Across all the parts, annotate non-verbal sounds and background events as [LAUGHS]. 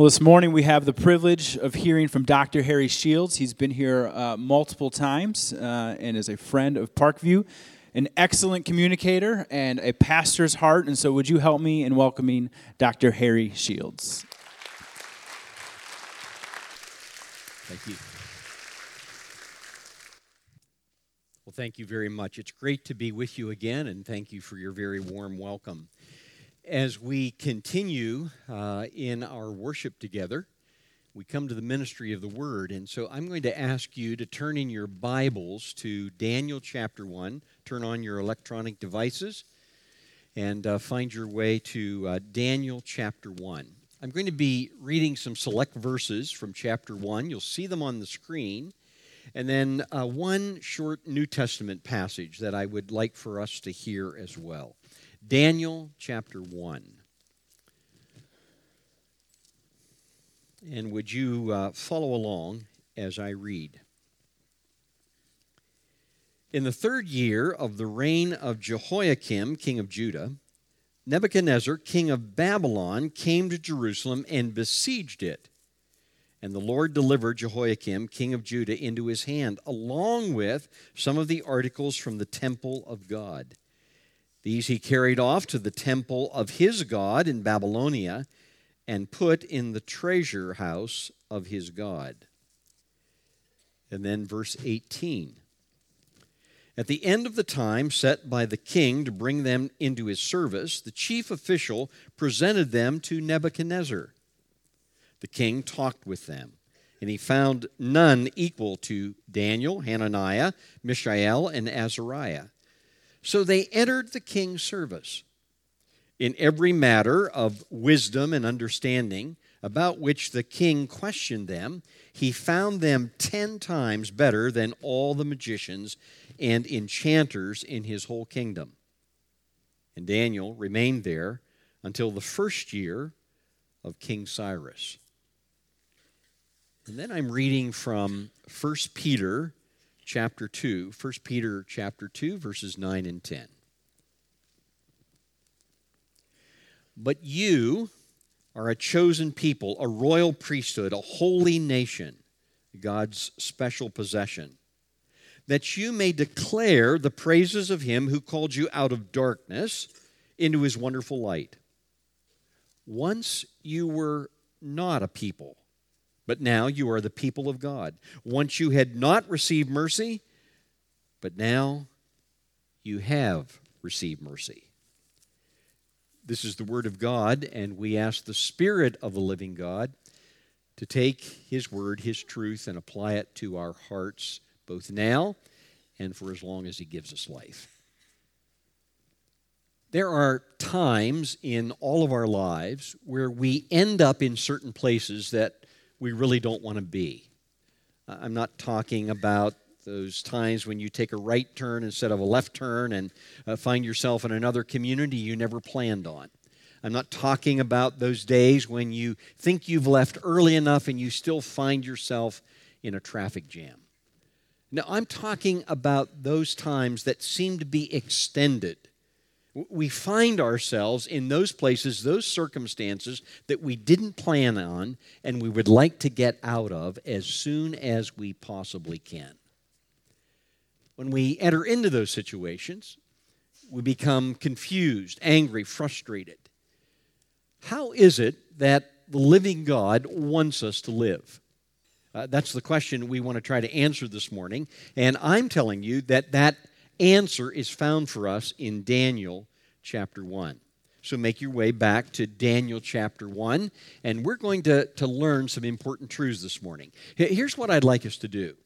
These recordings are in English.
Well, this morning we have the privilege of hearing from Dr. Harry Shields. He's been here uh, multiple times uh, and is a friend of Parkview, an excellent communicator, and a pastor's heart. And so, would you help me in welcoming Dr. Harry Shields? Thank you. Well, thank you very much. It's great to be with you again, and thank you for your very warm welcome as we continue uh, in our worship together, we come to the ministry of the Word. And so I'm going to ask you to turn in your Bibles to Daniel chapter 1. Turn on your electronic devices and uh, find your way to uh, Daniel chapter 1. I'm going to be reading some select verses from chapter 1. You'll see them on the screen. And then uh, one short New Testament passage that I would like for us to hear as well. Daniel chapter 1. And would you uh, follow along as I read? In the third year of the reign of Jehoiakim, king of Judah, Nebuchadnezzar, king of Babylon, came to Jerusalem and besieged it. And the Lord delivered Jehoiakim, king of Judah, into his hand, along with some of the articles from the temple of God. These he carried off to the temple of his God in Babylonia and put in the treasure house of his God. And then verse 18. At the end of the time set by the king to bring them into his service, the chief official presented them to Nebuchadnezzar. The king talked with them, and he found none equal to Daniel, Hananiah, Mishael, and Azariah. So they entered the king's service. In every matter of wisdom and understanding about which the king questioned them, he found them ten times better than all the magicians and enchanters in his whole kingdom. And Daniel remained there until the first year of King Cyrus. And then I'm reading from 1 Peter chapter 2, 1 Peter chapter 2, verses 9 and 10. But you are a chosen people, a royal priesthood, a holy nation, God's special possession, that you may declare the praises of him who called you out of darkness into his wonderful light. Once you were not a people but now you are the people of God. Once you had not received mercy, but now you have received mercy. This is the Word of God, and we ask the Spirit of the living God to take His Word, His truth, and apply it to our hearts, both now and for as long as He gives us life. There are times in all of our lives where we end up in certain places that we really don't want to be. I'm not talking about those times when you take a right turn instead of a left turn and uh, find yourself in another community you never planned on. I'm not talking about those days when you think you've left early enough and you still find yourself in a traffic jam. Now, I'm talking about those times that seem to be extended we find ourselves in those places, those circumstances that we didn't plan on and we would like to get out of as soon as we possibly can. When we enter into those situations, we become confused, angry, frustrated. How is it that the living God wants us to live? Uh, that's the question we want to try to answer this morning. And I'm telling you that that answer is found for us in Daniel chapter 1. So make your way back to Daniel chapter 1, and we're going to, to learn some important truths this morning. Here's what I'd like us to do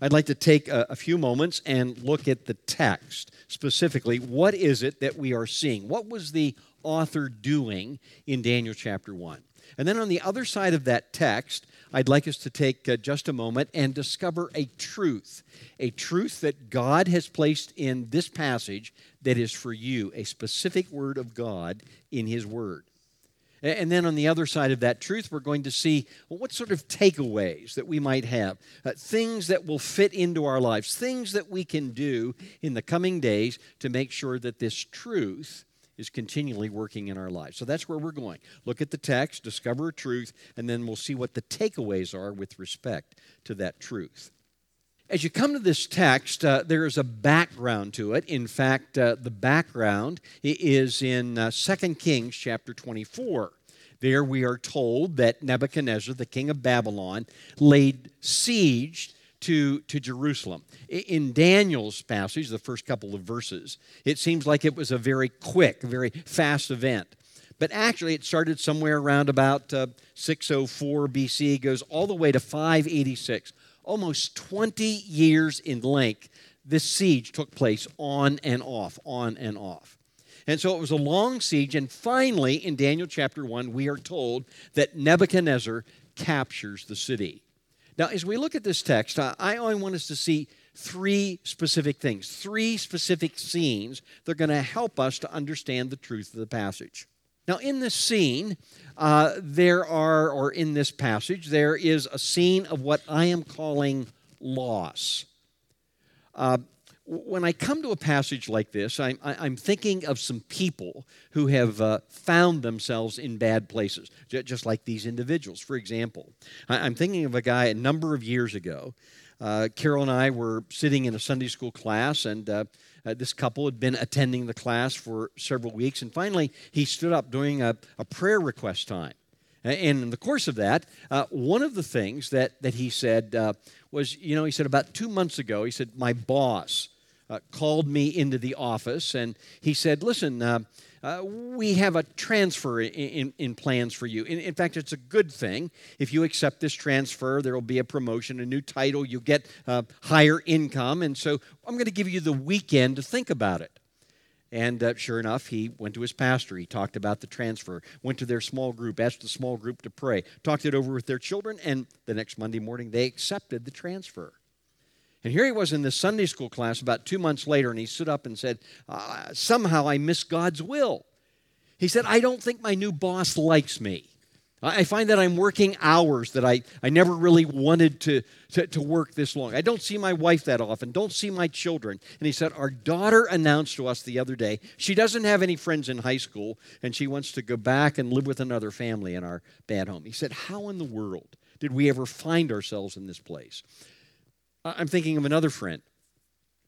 I'd like to take a, a few moments and look at the text. Specifically, what is it that we are seeing? What was the author doing in Daniel chapter 1? And then on the other side of that text, I'd like us to take uh, just a moment and discover a truth, a truth that God has placed in this passage that is for you, a specific word of God in His Word. And then on the other side of that truth, we're going to see well, what sort of takeaways that we might have, uh, things that will fit into our lives, things that we can do in the coming days to make sure that this truth is continually working in our lives. So that's where we're going. Look at the text, discover a truth, and then we'll see what the takeaways are with respect to that truth. As you come to this text, uh, there is a background to it. In fact, uh, the background is in uh, 2 Kings chapter 24. There we are told that Nebuchadnezzar, the king of Babylon, laid siege to, to Jerusalem. In Daniel's passage, the first couple of verses, it seems like it was a very quick, very fast event. But actually, it started somewhere around about uh, 604 BC, goes all the way to 586. Almost 20 years in length, this siege took place on and off, on and off. And so it was a long siege, and finally, in Daniel chapter 1, we are told that Nebuchadnezzar captures the city. Now, as we look at this text, I only want us to see three specific things, three specific scenes that are going to help us to understand the truth of the passage. Now, in this scene, uh, there are, or in this passage, there is a scene of what I am calling loss. Uh, when I come to a passage like this, I'm, I'm thinking of some people who have uh, found themselves in bad places, just like these individuals. For example, I'm thinking of a guy a number of years ago. Uh, Carol and I were sitting in a Sunday school class, and uh, uh, this couple had been attending the class for several weeks, and finally he stood up during a, a prayer request time. And in the course of that, uh, one of the things that, that he said uh, was, you know, he said about two months ago, he said, my boss uh, called me into the office and he said, Listen, uh, uh, we have a transfer in, in, in plans for you. In, in, fact, it's a good thing. If you accept this transfer, there will be a promotion, a new title, you get uh, higher income. And so I'm going to give you the weekend to think about it. And uh, sure enough, he went to his pastor. He talked about the transfer, went to their small group, asked the small group to pray, talked it over with their children, and the next Monday morning, they accepted the transfer. And here he was in this Sunday school class about two months later, and he stood up and said, uh, Somehow I miss God's will. He said, I don't think my new boss likes me. I find that I'm working hours that I, I never really wanted to, to, to, work this long. I don't see my wife that often, don't see my children. And he said, Our daughter announced to us the other day she doesn't have any friends in high school and she wants to go back and live with another family in our bad home. He said, How in the world did we ever find ourselves in this place? I'm thinking of another friend,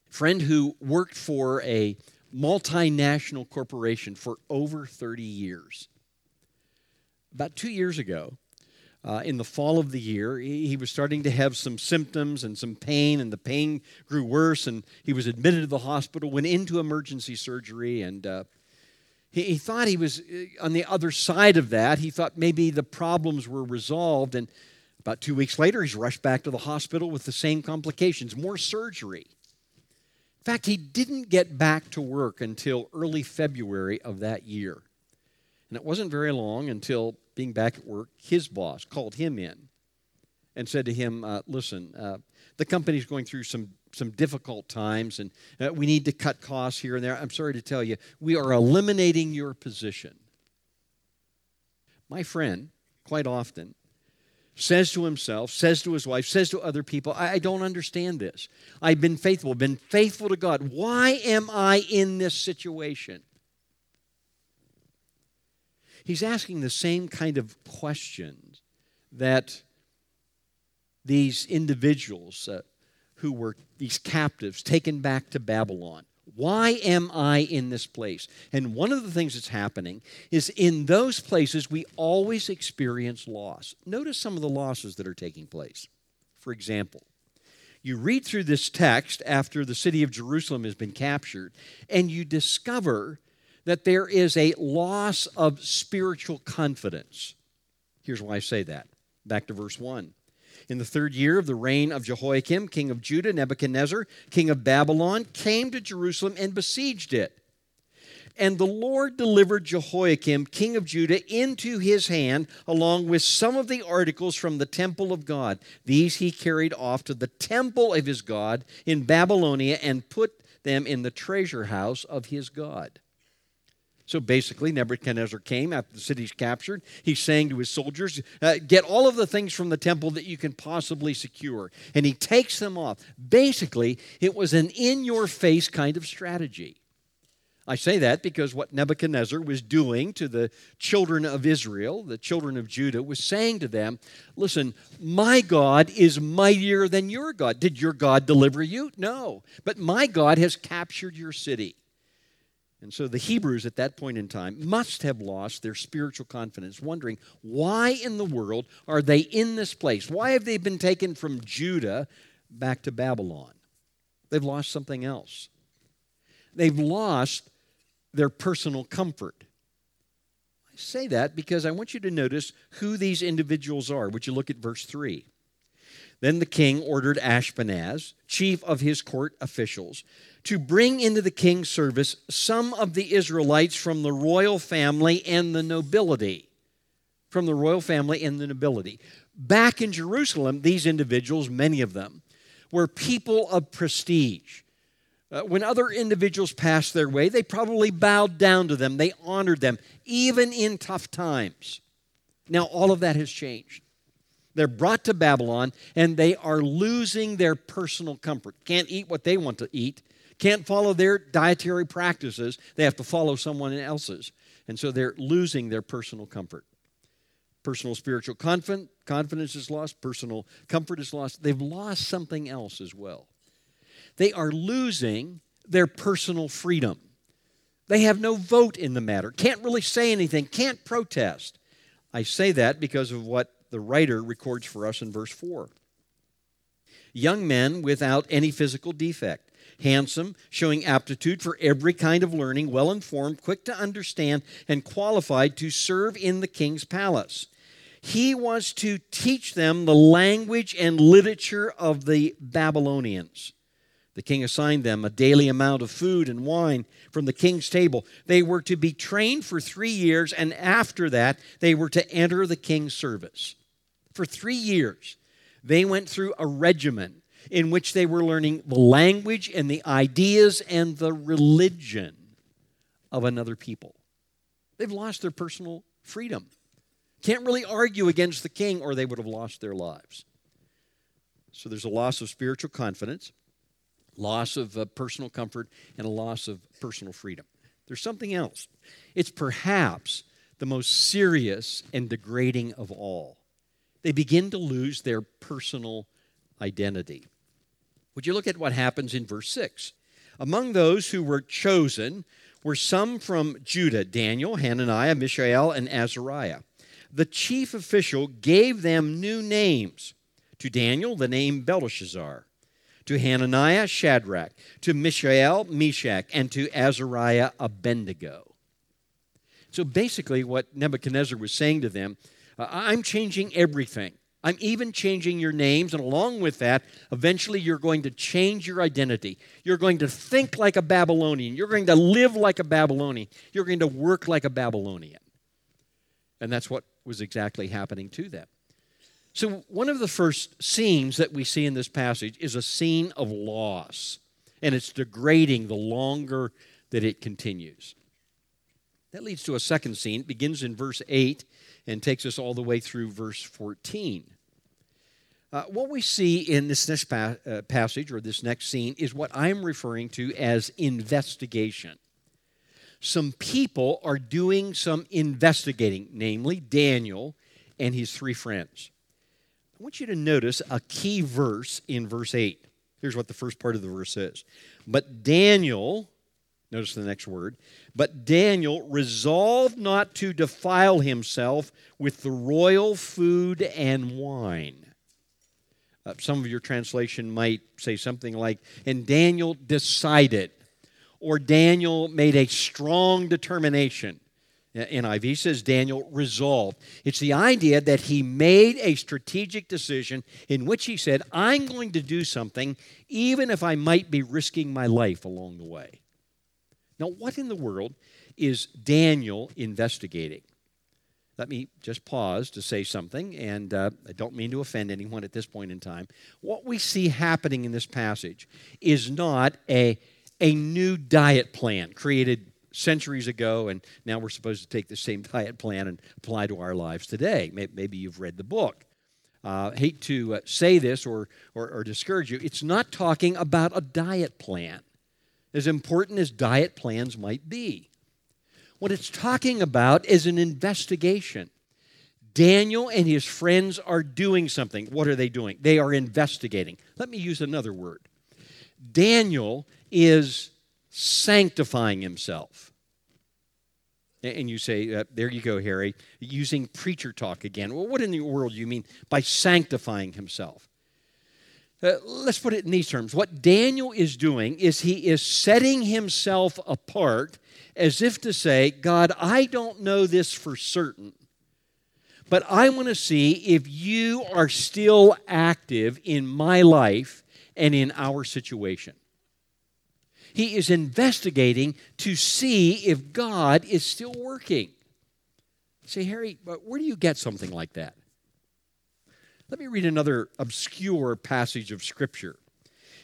friend who worked for a multinational corporation for over 30 years. About two years ago, uh, in the fall of the year, he, he, was starting to have some symptoms and some pain, and the pain grew worse, and he was admitted to the hospital, went into emergency surgery, and uh, he, he thought he was uh, on the other side of that. He thought maybe the problems were resolved, and about two weeks later, he's rushed back to the hospital with the same complications, more surgery. In fact, he didn't get back to work until early February of that year. And it wasn't very long until being back at work, his boss called him in and said to him, uh, Listen, uh, the company's going through some, some difficult times and uh, we need to cut costs here and there. I'm sorry to tell you, we are eliminating your position. My friend, quite often, says to himself, says to his wife, says to other people, I, I, don't understand this. I've been faithful, been faithful to God. Why am I in this situation? He's asking the same kind of questions that these individuals uh, who were these captives taken back to Babylon why am I in this place? And one of the things that's happening is in those places we always experience loss. Notice some of the losses that are taking place. For example, you read through this text after the city of Jerusalem has been captured, and you discover that there is a loss of spiritual confidence. Here's why I say that. Back to verse 1. In the third year of the reign of Jehoiakim, king of Judah, Nebuchadnezzar, king of Babylon, came to Jerusalem and besieged it. And the Lord delivered Jehoiakim, king of Judah, into his hand, along with some of the articles from the temple of God. These he carried off to the temple of his God in Babylonia and put them in the treasure house of his God. So basically, Nebuchadnezzar came after the city's captured. He's saying to his soldiers, uh, Get all of the things from the temple that you can possibly secure. And he takes them off. Basically, it was an in your face kind of strategy. I say that because what Nebuchadnezzar was doing to the children of Israel, the children of Judah, was saying to them, Listen, my God is mightier than your God. Did your God deliver you? No. But my God has captured your city. And so the Hebrews at that point in time must have lost their spiritual confidence, wondering why in the world are they in this place? Why have they been taken from Judah back to Babylon? They've lost something else. They've lost their personal comfort. I say that because I want you to notice who these individuals are. Would you look at verse 3? Then the king ordered Ashpenaz, chief of his court officials, to bring into the king's service some of the Israelites from the royal family and the nobility. From the royal family and the nobility. Back in Jerusalem, these individuals, many of them, were people of prestige. Uh, when other individuals passed their way, they probably bowed down to them, they honored them, even in tough times. Now, all of that has changed. They're brought to Babylon and they are losing their personal comfort. Can't eat what they want to eat, can't follow their dietary practices. They have to follow someone else's. And so they're losing their personal comfort. Personal spiritual confidence is lost, personal comfort is lost. They've lost something else as well they are losing their personal freedom. They have no vote in the matter, can't really say anything, can't protest. I say that because of what the writer records for us in verse 4. Young men without any physical defect, handsome, showing aptitude for every kind of learning, well informed, quick to understand, and qualified to serve in the king's palace. He was to teach them the language and literature of the Babylonians. The king assigned them a daily amount of food and wine from the king's table. They were to be trained for three years, and after that, they were to enter the king's service. For three years, they went through a regimen in which they were learning the language and the ideas and the religion of another people. They've lost their personal freedom. Can't really argue against the king, or they would have lost their lives. So there's a loss of spiritual confidence loss of uh, personal comfort, and a loss of personal freedom. There's something else. It's perhaps the most serious and degrading of all. They begin to lose their personal identity. Would you look at what happens in verse 6? Among those who were chosen were some from Judah Daniel, Hananiah, Mishael, and Azariah. The chief official gave them new names. To Daniel, the name Belteshazzar to Hananiah, Shadrach, to Mishael, Meshach, and to Azariah, Abednego. So basically, what Nebuchadnezzar was saying to them uh, I'm changing everything. I'm even changing your names, and along with that, eventually you're going to change your identity. You're going to think like a Babylonian. You're going to live like a Babylonian. You're going to work like a Babylonian. And that's what was exactly happening to them. So, one of the first scenes that we see in this passage is a scene of loss, and it's degrading the longer that it continues. That leads to a second scene. It begins in verse 8 and takes us all the way through verse 14. Uh, what we see in this next pa- uh, passage or this next scene is what I'm referring to as investigation. Some people are doing some investigating, namely Daniel and his three friends. I want you to notice a key verse in verse 8. Here's what the first part of the verse says. But Daniel, notice the next word, but Daniel resolved not to defile himself with the royal food and wine. Uh, some of your translation might say something like, and Daniel decided, or Daniel made a strong determination. NIV says Daniel resolved. It's the idea that he made a strategic decision in which he said, I'm going to do something even if I might be risking my life along the way. Now, what in the world is Daniel investigating? Let me just pause to say something, and uh, I don't mean to offend anyone at this point in time. What we see happening in this passage is not a, a new diet plan created centuries ago, and now we're supposed to take the same [LAUGHS] diet plan and apply to our lives today. Maybe you've read the book. Uh, hate to uh, say this or, or, or discourage you, it's not talking about a diet plan. As important as diet plans might be. What it's talking about is an investigation. Daniel and his friends are doing something. What are they doing? They are investigating. Let me use another word. Daniel is sanctifying himself. And you say, uh, there you go, Harry, using preacher talk again. Well, what in the world do you mean by sanctifying himself? Uh, let's put it in these terms. What Daniel is doing is he is setting himself apart as if to say, God, I don't know this for certain, but I want to see if you are still active in my life and in our situation. He is investigating to see if God is still working. say, Harry, where do you get something like that? Let me read another obscure passage of Scripture.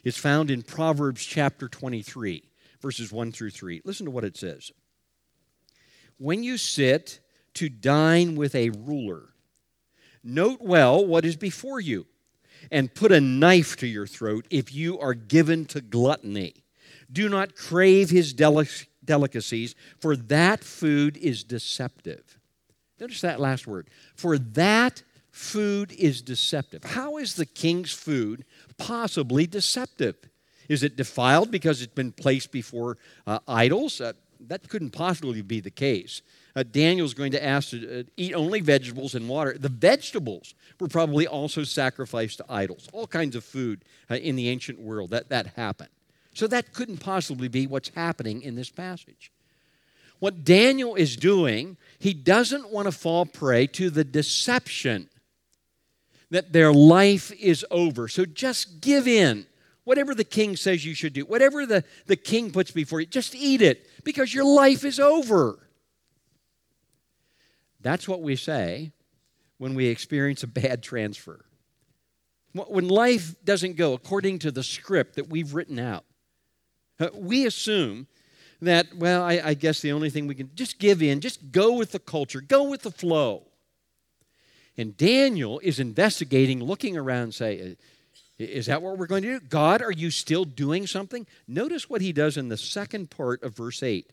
It's found in Proverbs chapter 23, verses 1 through 3. Listen to what it says. When you sit to dine with a ruler, note well what is before you, and put a knife to your throat if you are given to gluttony do not crave his delicacies, for that food is deceptive. Notice that last word. For that food is deceptive. How is the king's food possibly deceptive? Is it defiled because it's been placed before uh, idols? Uh, that couldn't possibly be the case. Uh, Daniel's going to ask to uh, eat only vegetables and water. The vegetables were probably also sacrificed to idols. All kinds of food uh, in the ancient world that, that happened. So that couldn't possibly be what's happening in this passage. What Daniel is doing, he doesn't want to fall prey to the deception that their life is over. So just give in. Whatever the king says you should do, whatever the, the king puts before you, just eat it because your life is over. That's what we say when we experience a bad transfer. When life doesn't go according to the script that we've written out, uh, we assume that, well, I, I, guess the only thing we can just give in, just go with the culture, go with the flow. And Daniel is investigating, looking around, and say, is that what we're going to do? God, are you still doing something? Notice what he does in the second part of verse 8.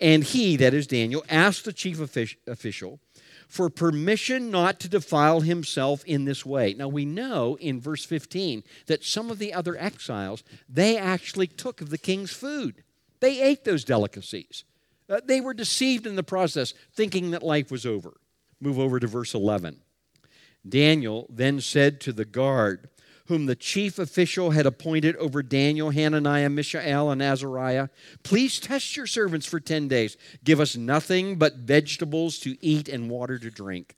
And he, that is Daniel, asked the chief official for permission not to defile himself in this way. Now we know in verse 15 that some of the other exiles, they actually took of the king's food. They ate those delicacies. Uh, they were deceived in the process, thinking that life was over. Move over to verse 11. Daniel then said to the guard, whom the chief official had appointed over Daniel, Hananiah, Mishael, and Azariah, please test your servants for 10 days. Give us nothing but vegetables to eat and water to drink.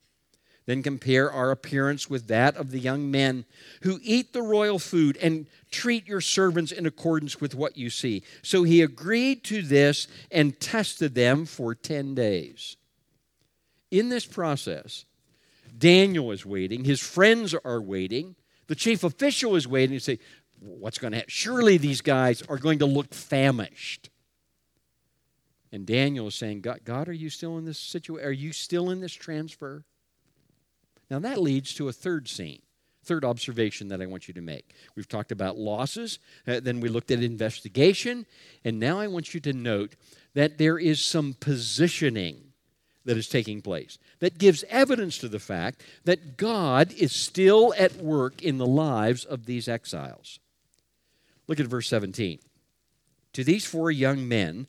Then compare our appearance with that of the young men who eat the royal food and treat your servants in accordance with what you see. So he agreed to this and tested them for 10 days. In this process, Daniel is waiting, his friends are waiting, the chief official is waiting to say, What's going to happen? Surely these guys are going to look famished. And Daniel is saying, God, God are you still in this situation? Are you still in this transfer? Now that leads to a third scene, third observation that I want you to make. We've talked about losses, uh, then we looked at investigation, and now I want you to note that there is some positioning that is taking place that gives evidence to the fact that God is still at work in the lives of these exiles. Look at verse 17. To these four young men,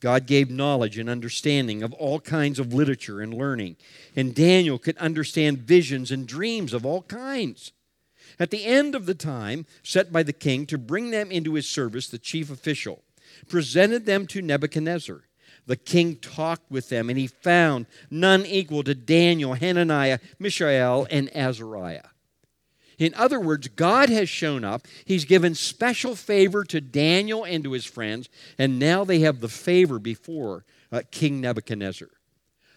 God gave knowledge and understanding of all kinds of literature and learning, and Daniel could understand visions and dreams of all kinds. At the end of the time set by the king to bring them into his service, the chief official presented them to Nebuchadnezzar the king talked with them, and he found none equal to Daniel, Hananiah, Mishael, and Azariah. In other words, God has shown up. He's given special favor to Daniel and to his friends, and now they have the favor before uh, King Nebuchadnezzar.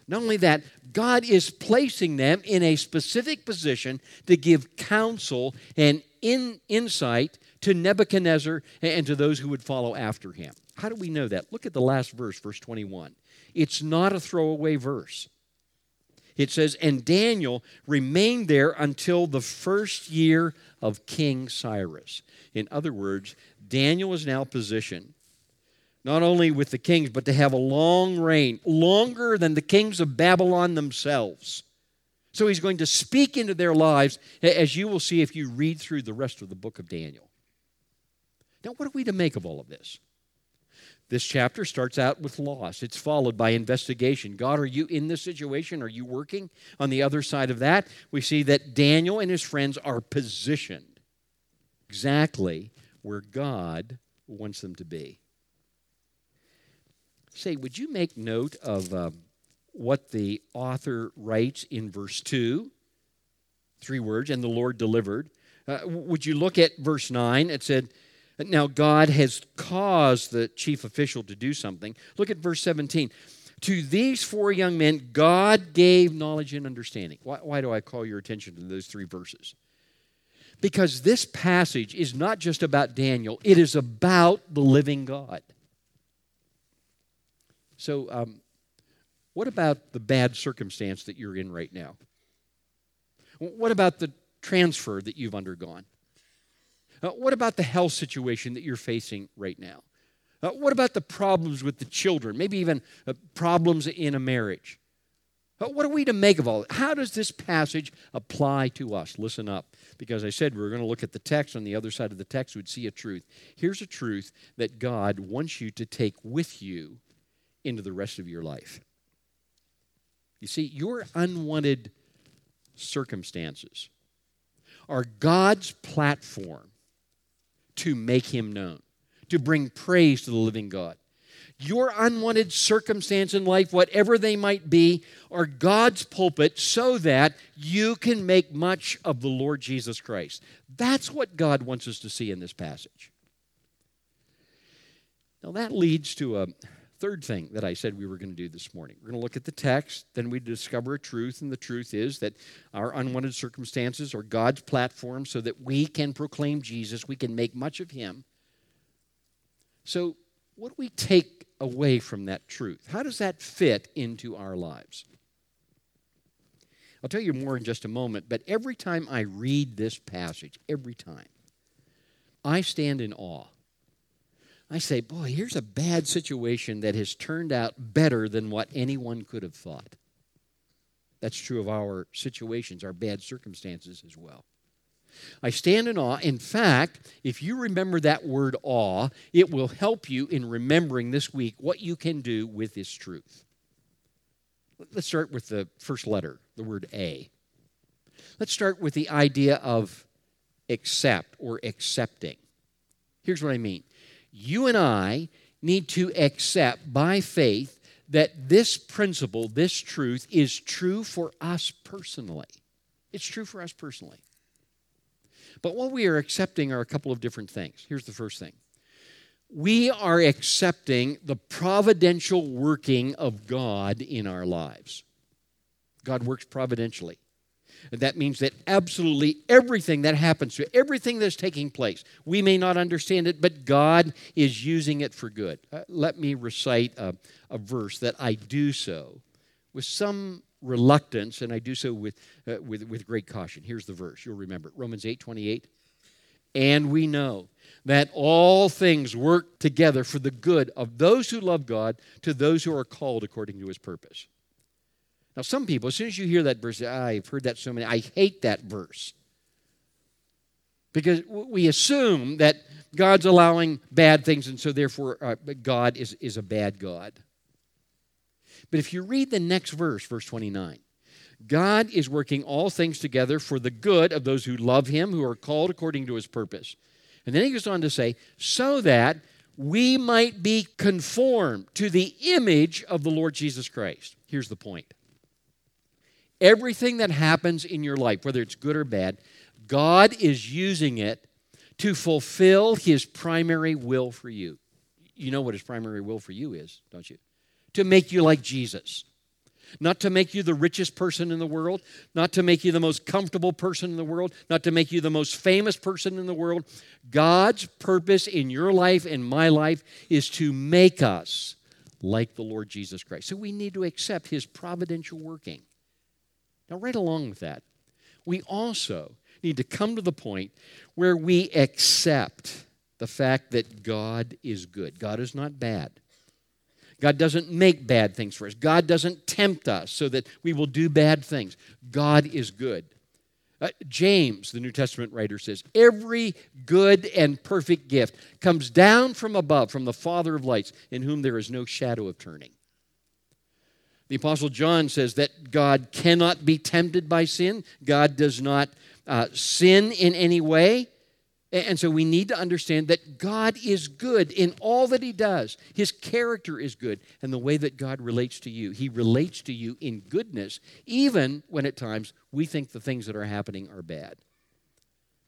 Not only that, God is placing them in a specific position to give counsel and in, insight to Nebuchadnezzar and to those who would follow after him. How do we know that? Look at the last verse, verse 21. It's not a throwaway verse. It says, And Daniel remained there until the first year of King Cyrus. In other words, Daniel is now positioned not only with the kings, but to have a long reign, longer than the kings of Babylon themselves. So he's going to speak into their lives, as you will see if you read through the rest of the book of Daniel. Now, what are we to make of all of this? This chapter starts out with loss. It's followed by investigation. God, are you in this situation? Are you working? On the other side of that, we see that Daniel and his friends are positioned exactly where God wants them to be. Say, would you make note of uh, what the author writes in verse 2? Three words, and the Lord delivered. Uh, would you look at verse 9? It said, now, God has caused the chief official to do something. Look at verse 17. To these four young men, God gave knowledge and understanding. Why, why do I call your attention to those three verses? Because this passage is not just about Daniel, it is about the living God. So, um, what about the bad circumstance that you're in right now? What about the transfer that you've undergone? Uh, what about the health situation that you're facing right now? Uh, what about the problems with the children? Maybe even uh, problems in a marriage? Uh, what are we to make of all? How does this passage apply to us? Listen up, because I said we are going to look at the text. On the other side of the text, we'd see a truth. Here's a truth that God wants you to take with you into the rest of your life. You see, your unwanted circumstances are God's platform to make him known, to bring praise to the living God. Your unwanted circumstance in life, whatever they might be, are God's pulpit so that you can make much of the Lord Jesus Christ. That's what God wants us to see in this passage. Now, that leads to a third thing that I said we were going to do this morning. We're going to look at the text, then we discover a truth, and the truth is that our unwanted circumstances are God's platform so that we can proclaim Jesus, we can make much of Him. So, what do we take away from that truth? How does that fit into our lives? I'll tell you more in just a moment, but every time I read this passage, every time, I stand in awe I say, boy, here's a bad situation that has turned out better than what anyone could have thought. That's true of our situations, our bad circumstances as well. I stand in awe. In fact, if you remember that word awe, it will help you in remembering this week what you can do with this truth. Let's start with the first letter, the word A. Let's start with the idea of accept or accepting. Here's what I mean you and I need to accept by faith that this principle, this truth, is true for us personally. It's true for us personally. But what we are accepting are a couple of different things. Here's the first thing we are accepting the providential working of God in our lives. God works providentially. That means that absolutely everything that happens to everything that's taking place, we may not understand it, but God is using it for good. Uh, let me recite a, a, verse that I do so with some reluctance, and I do so with, uh, with, with great caution. Here's the verse. You'll remember it Romans 8 28. And we know that all things work together for the good of those who love God, to those who are called according to his purpose. Now, some people, as soon as you hear that verse, ah, I've heard that so many, I hate that verse. Because we assume that God's allowing bad things, and so therefore uh, God is, is a bad God. But if you read the next verse, verse 29, God is working all things together for the good of those who love Him, who are called according to His purpose. And then he goes on to say, so that we might be conformed to the image of the Lord Jesus Christ. Here's the point Everything that happens in your life, whether it's good or bad, God is using it to fulfill his primary will for you. You know what his primary will for you is, don't you? To make you like Jesus. Not to make you the richest person in the world, not to make you the most comfortable person in the world, not to make you the most famous person in the world. God's purpose in your life and my life is to make us like the Lord Jesus Christ. So we need to accept his providential working. Now, right along with that, we also need to come to the point where we accept the fact that God is good. God is not bad. God doesn't make bad things for us. God doesn't tempt us so that we will do bad things. God is good. Uh, James, the New Testament writer, says, Every good and perfect gift comes down from above, from the Father of lights, in whom there is no shadow of turning. The Apostle John says that God cannot be tempted by sin, God does not uh, sin in any way. And so we need to understand that God is good in all that He does. His character is good. And the way that God relates to you, He relates to you in goodness, even when at times we think the things that are happening are bad.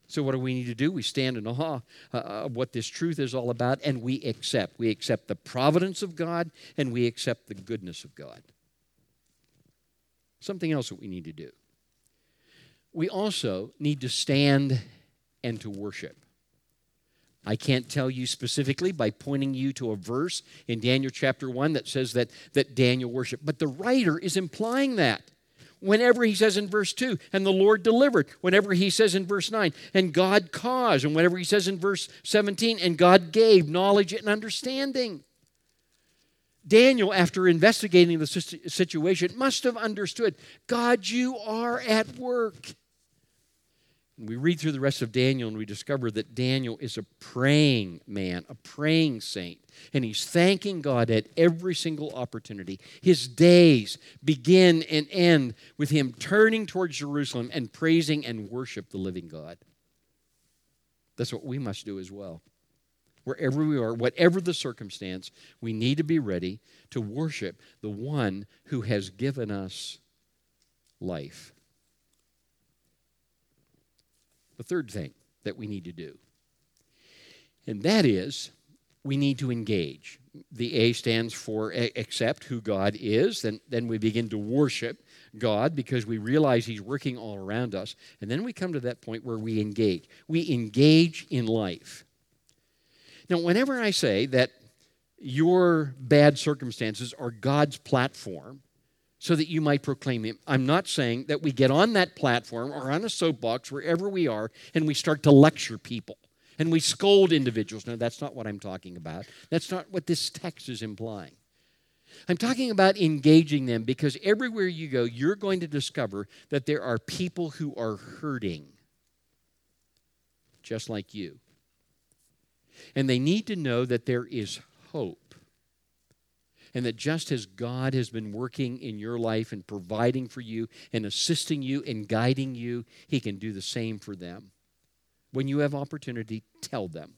So, what do we need to do? We stand in awe uh, of what this truth is all about, and we accept. We accept the providence of God, and we accept the goodness of God. Something else that we need to do. We also need to stand and to worship. I can't tell you specifically by pointing you to a verse in Daniel chapter 1 that says that, that Daniel worshiped, but the writer is implying that. Whenever he says in verse 2, and the Lord delivered, whenever he says in verse 9, and God caused, and whenever he says in verse 17, and God gave knowledge and understanding. Daniel, after investigating the situation, must have understood God, you are at work. And we read through the rest of Daniel and we discover that Daniel is a praying man, a praying saint. And he's thanking God at every single opportunity. His days begin and end with him turning towards Jerusalem and praising and worship the living God. That's what we must do as well wherever we are, whatever the circumstance, we need to be ready to worship the one who has given us life. The third thing that we need to do, and that is we need to engage. The A stands for accept who God is. Then, then we begin to worship God because we realize He's working all around us. And then we come to that point where we engage. We engage in life. Now, whenever I say that your bad circumstances are God's platform so that you might proclaim Him, I'm not saying that we get on that platform or on a soapbox, wherever we are, and we start to lecture people and we scold individuals. No, that's not what I'm talking about. That's not what this text is implying. I'm talking about engaging them because everywhere you go, you're going to discover that there are people who are hurting, just like you. And they need to know that there is hope. And that just as God has been working in your life and providing for you and assisting you and guiding you, He can do the same for them. When you have opportunity, tell them.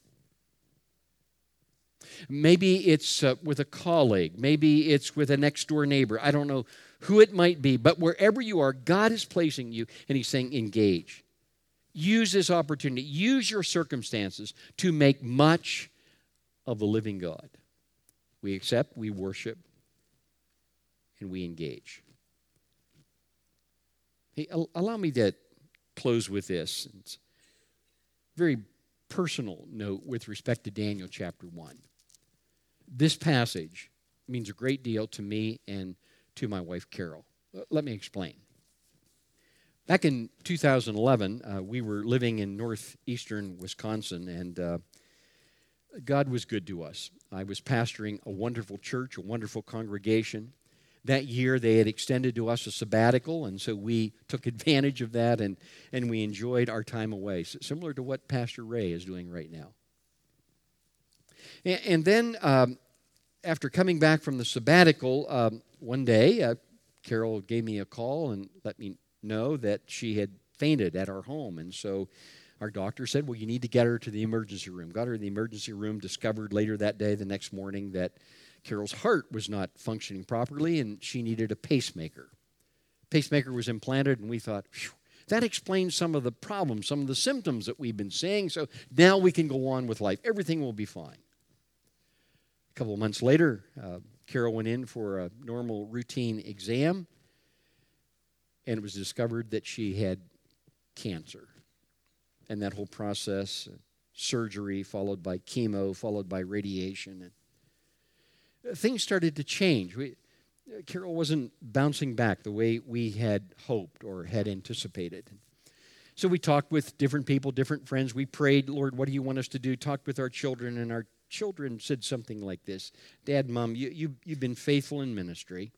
Maybe it's uh, with a colleague. Maybe it's with a next door neighbor. I don't know who it might be, but wherever you are, God is placing you and He's saying, engage. Use this opportunity, use your circumstances to make much of the living God. We accept, we worship, and we engage. Hey, allow me to close with this. It's a very personal note with respect to Daniel chapter 1. This passage means a great deal to me and to my wife Carol. Uh, let me explain. Back in 2011, uh, we were living in northeastern Wisconsin, and uh, God was good to us. I was pastoring a wonderful church, a wonderful congregation. That year, they had extended to us a sabbatical, and so we took advantage of that and, and we enjoyed our time away, so similar to what Pastor Ray is doing right now. And, and then, um, after coming back from the sabbatical, um, one day, uh, Carol gave me a call and let me know that she had fainted at our home. And so our doctor said, Well, you need to get her to the emergency room. Got her to the emergency room, discovered later that day, the next morning, that Carol's heart was not functioning properly and she needed a pacemaker. Pacemaker was implanted, and we thought, that explains some of the problems, some of the symptoms that we've been seeing. So now we can go on with life. Everything will be fine. A couple of months later, uh, Carol went in for a normal routine exam and it was discovered that she had cancer. And that whole process, uh, surgery followed by chemo, followed by radiation, and uh, things started to change. We, uh, Carol wasn't bouncing back the way we had hoped or had anticipated. So we talked with different people, different friends. We prayed, Lord, what do you want us to do? Talked with our children, and our children said something like this Dad, Mom, you, you, you've been faithful in ministry.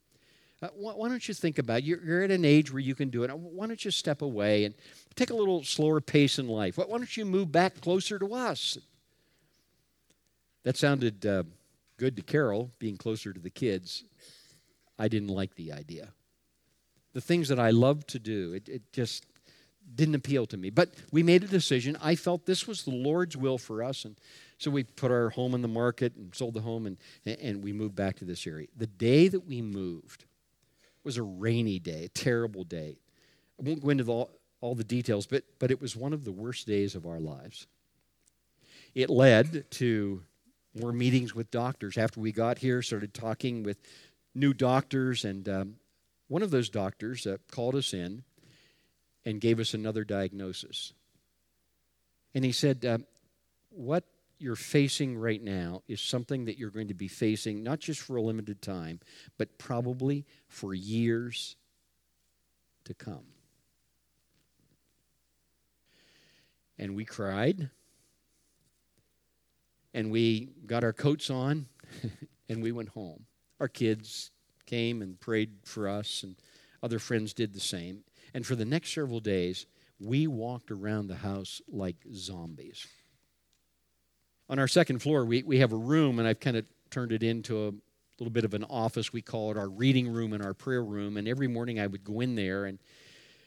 Uh, why, don't you think about it? You're, at an age where you can do it. Why don't you step away and take a little slower pace in life? Why, why don't you move back closer to us? That sounded uh, good to Carol, being closer to the kids. I didn't like the idea. The things that I love to do, it, it just didn't appeal to me. But we made a decision. I felt this was the Lord's will for us. And so we put our home in the market and sold the home and, and we moved back to this area. The day that we moved was a rainy day, a terrible day. I won't go into all, all the details, but, but it was one of the worst days of our lives. It led to more meetings with doctors. After we got here, started talking with new doctors, and um, one of those doctors uh, called us in and gave us another diagnosis. And he said, uh, What you're facing right now is something that you're going to be facing not just for a limited time, but probably for years to come. And we cried, and we got our coats on, [LAUGHS] and we went home. Our kids came and prayed for us, and other friends did the same. And for the next several days, we walked around the house like zombies. On our second floor, we, we have a room, and I've kind of turned it into a little bit of an office. We call it our reading room and our prayer room. And every morning I would go in there and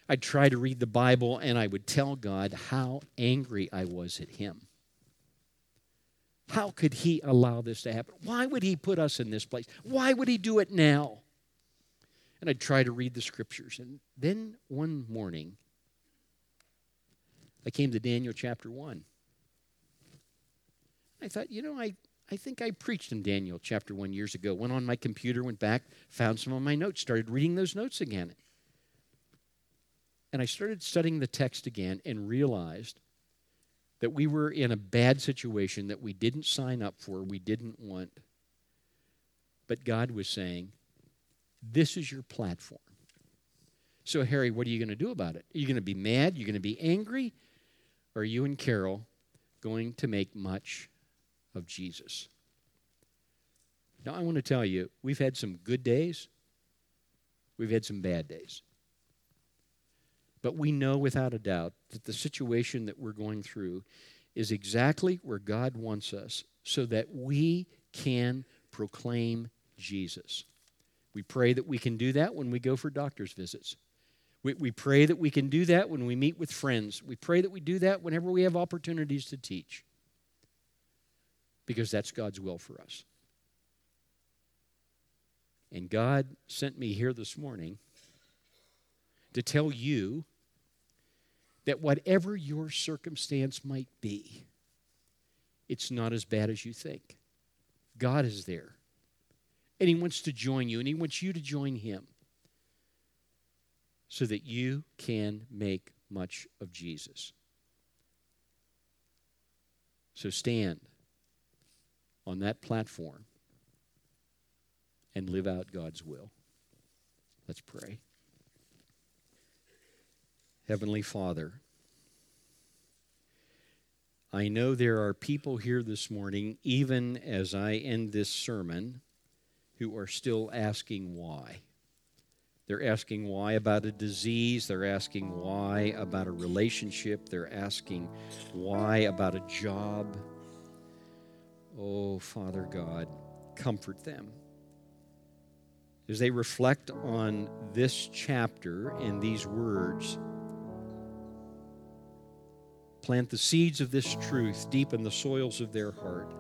I'd try to read the Bible, and I would tell God how angry I was at Him. How could He allow this to happen? Why would He put us in this place? Why would He do it now? and I'd try to read the scriptures. And then one morning, I came to Daniel chapter 1. I thought, you know, I, I think I preached in Daniel chapter 1 years ago. Went on my computer, went back, found some of my notes, started reading those notes again. And I started studying the text again and realized that we were in a bad situation that we didn't sign up for, we didn't want. But God was saying, this is your platform. So, Harry, what are you going to do about it? Are you going to be mad? Are you going to be angry? Or are you and Carol going to make much of Jesus? Now, I want to tell you, we've had some good days, we've had some bad days. But we know without a doubt that the situation that we're going through is exactly where God wants us so that we can proclaim Jesus. We pray that we can do that when we go for doctor's visits. We, we pray that we can do that when we meet with friends. We pray that we do that whenever we have opportunities to teach. Because that's God's will for us. And God sent me here this morning to tell you that whatever your circumstance might be, it's not as bad as you think. God is there and He wants to join you, and He wants you to join Him so that you can make much of Jesus. So stand on that platform and live out God's will. Let's pray. Heavenly Father, I know there are people here this morning, even as I end this sermon, who are still asking why. They're asking why about a disease. They're asking why about a relationship. They're asking why about a job. Oh, Father God, comfort them. As they reflect on this chapter and these words, plant the seeds of this truth deep in the soils of their heart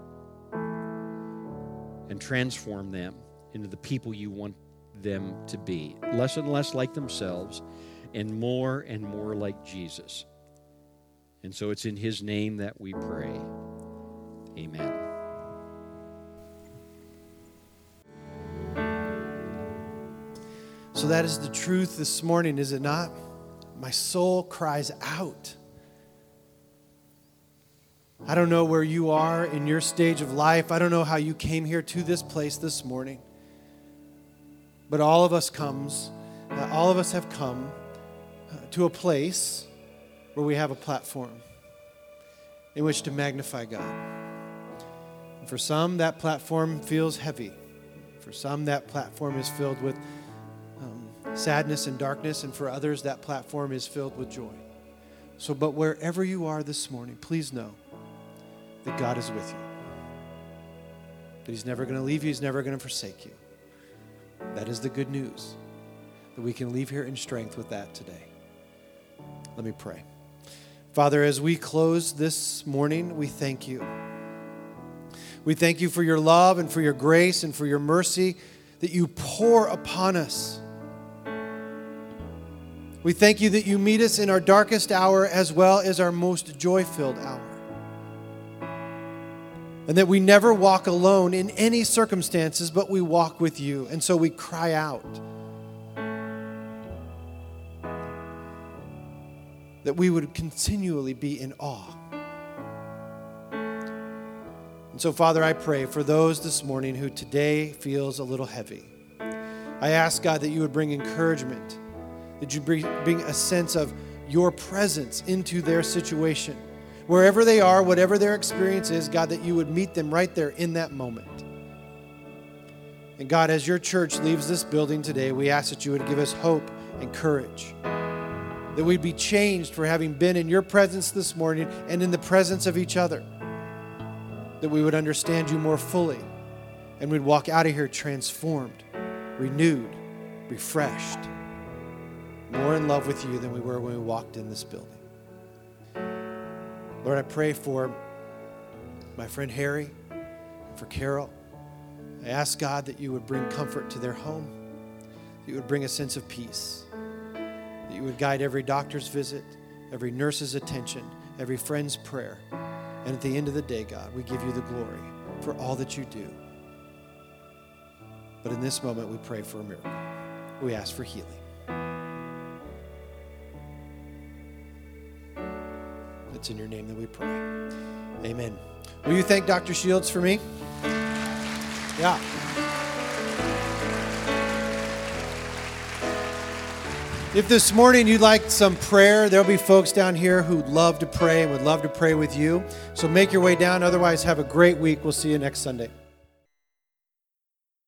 and transform them into the people you want them to be. Less and less like themselves, and more and more like Jesus. And so it's in His name that we pray. Amen. So that is the truth this morning, is it not? My soul cries out. I don't know where you are in your stage of life. I don't know how you came here to this place this morning. But all of us comes, uh, all of us have come uh, to a place where we have a platform in which to magnify God. And for some, that platform feels heavy. For some, that platform is filled with sadness and darkness. And for others, that platform is filled with joy. So, but wherever you are this morning, please know that God is with you. That He's never going to leave you, He's never going to forsake you. That is the good news. That we can leave here in strength with that today. Let me pray. Father, as we close this morning, we thank you. We thank you for your love and for your grace and for your mercy that you pour upon us. We thank you that you meet us in our darkest hour as well as our most joy filled hour. And that we never walk alone in any circumstances, but we walk with you. And so we cry out that we would continually be in awe. And so, Father, I pray for those this morning who today feels a little heavy. I ask, God, that you would bring encouragement that you bring, a sense of your presence into their situation. Wherever they are, whatever their experience is, God, that you would meet them right there in that moment. And God, as your church leaves this building today, we ask that you would give us hope and courage. That we'd be changed for having been in your presence this morning and in the presence of each other. That we would understand you more fully and we'd walk out of here transformed, renewed, refreshed more in love with you than we were when we walked in this building. Lord, I pray for my friend Harry, and for Carol. I ask God that you would bring comfort to their home, that you would bring a sense of peace, that you would guide every doctor's visit, every nurse's attention, every friend's prayer. And at the end of the day, God, we give you the glory for all that you do. But in this moment, we pray for a miracle. We ask for healing. It's in your name that we pray. Amen. Will you thank Dr. Shields for me? Yeah. If this morning you'd like some prayer, there'll be folks down here who'd love to pray and would love to pray with you. So make your way down. Otherwise, have a great week. We'll see you next Sunday.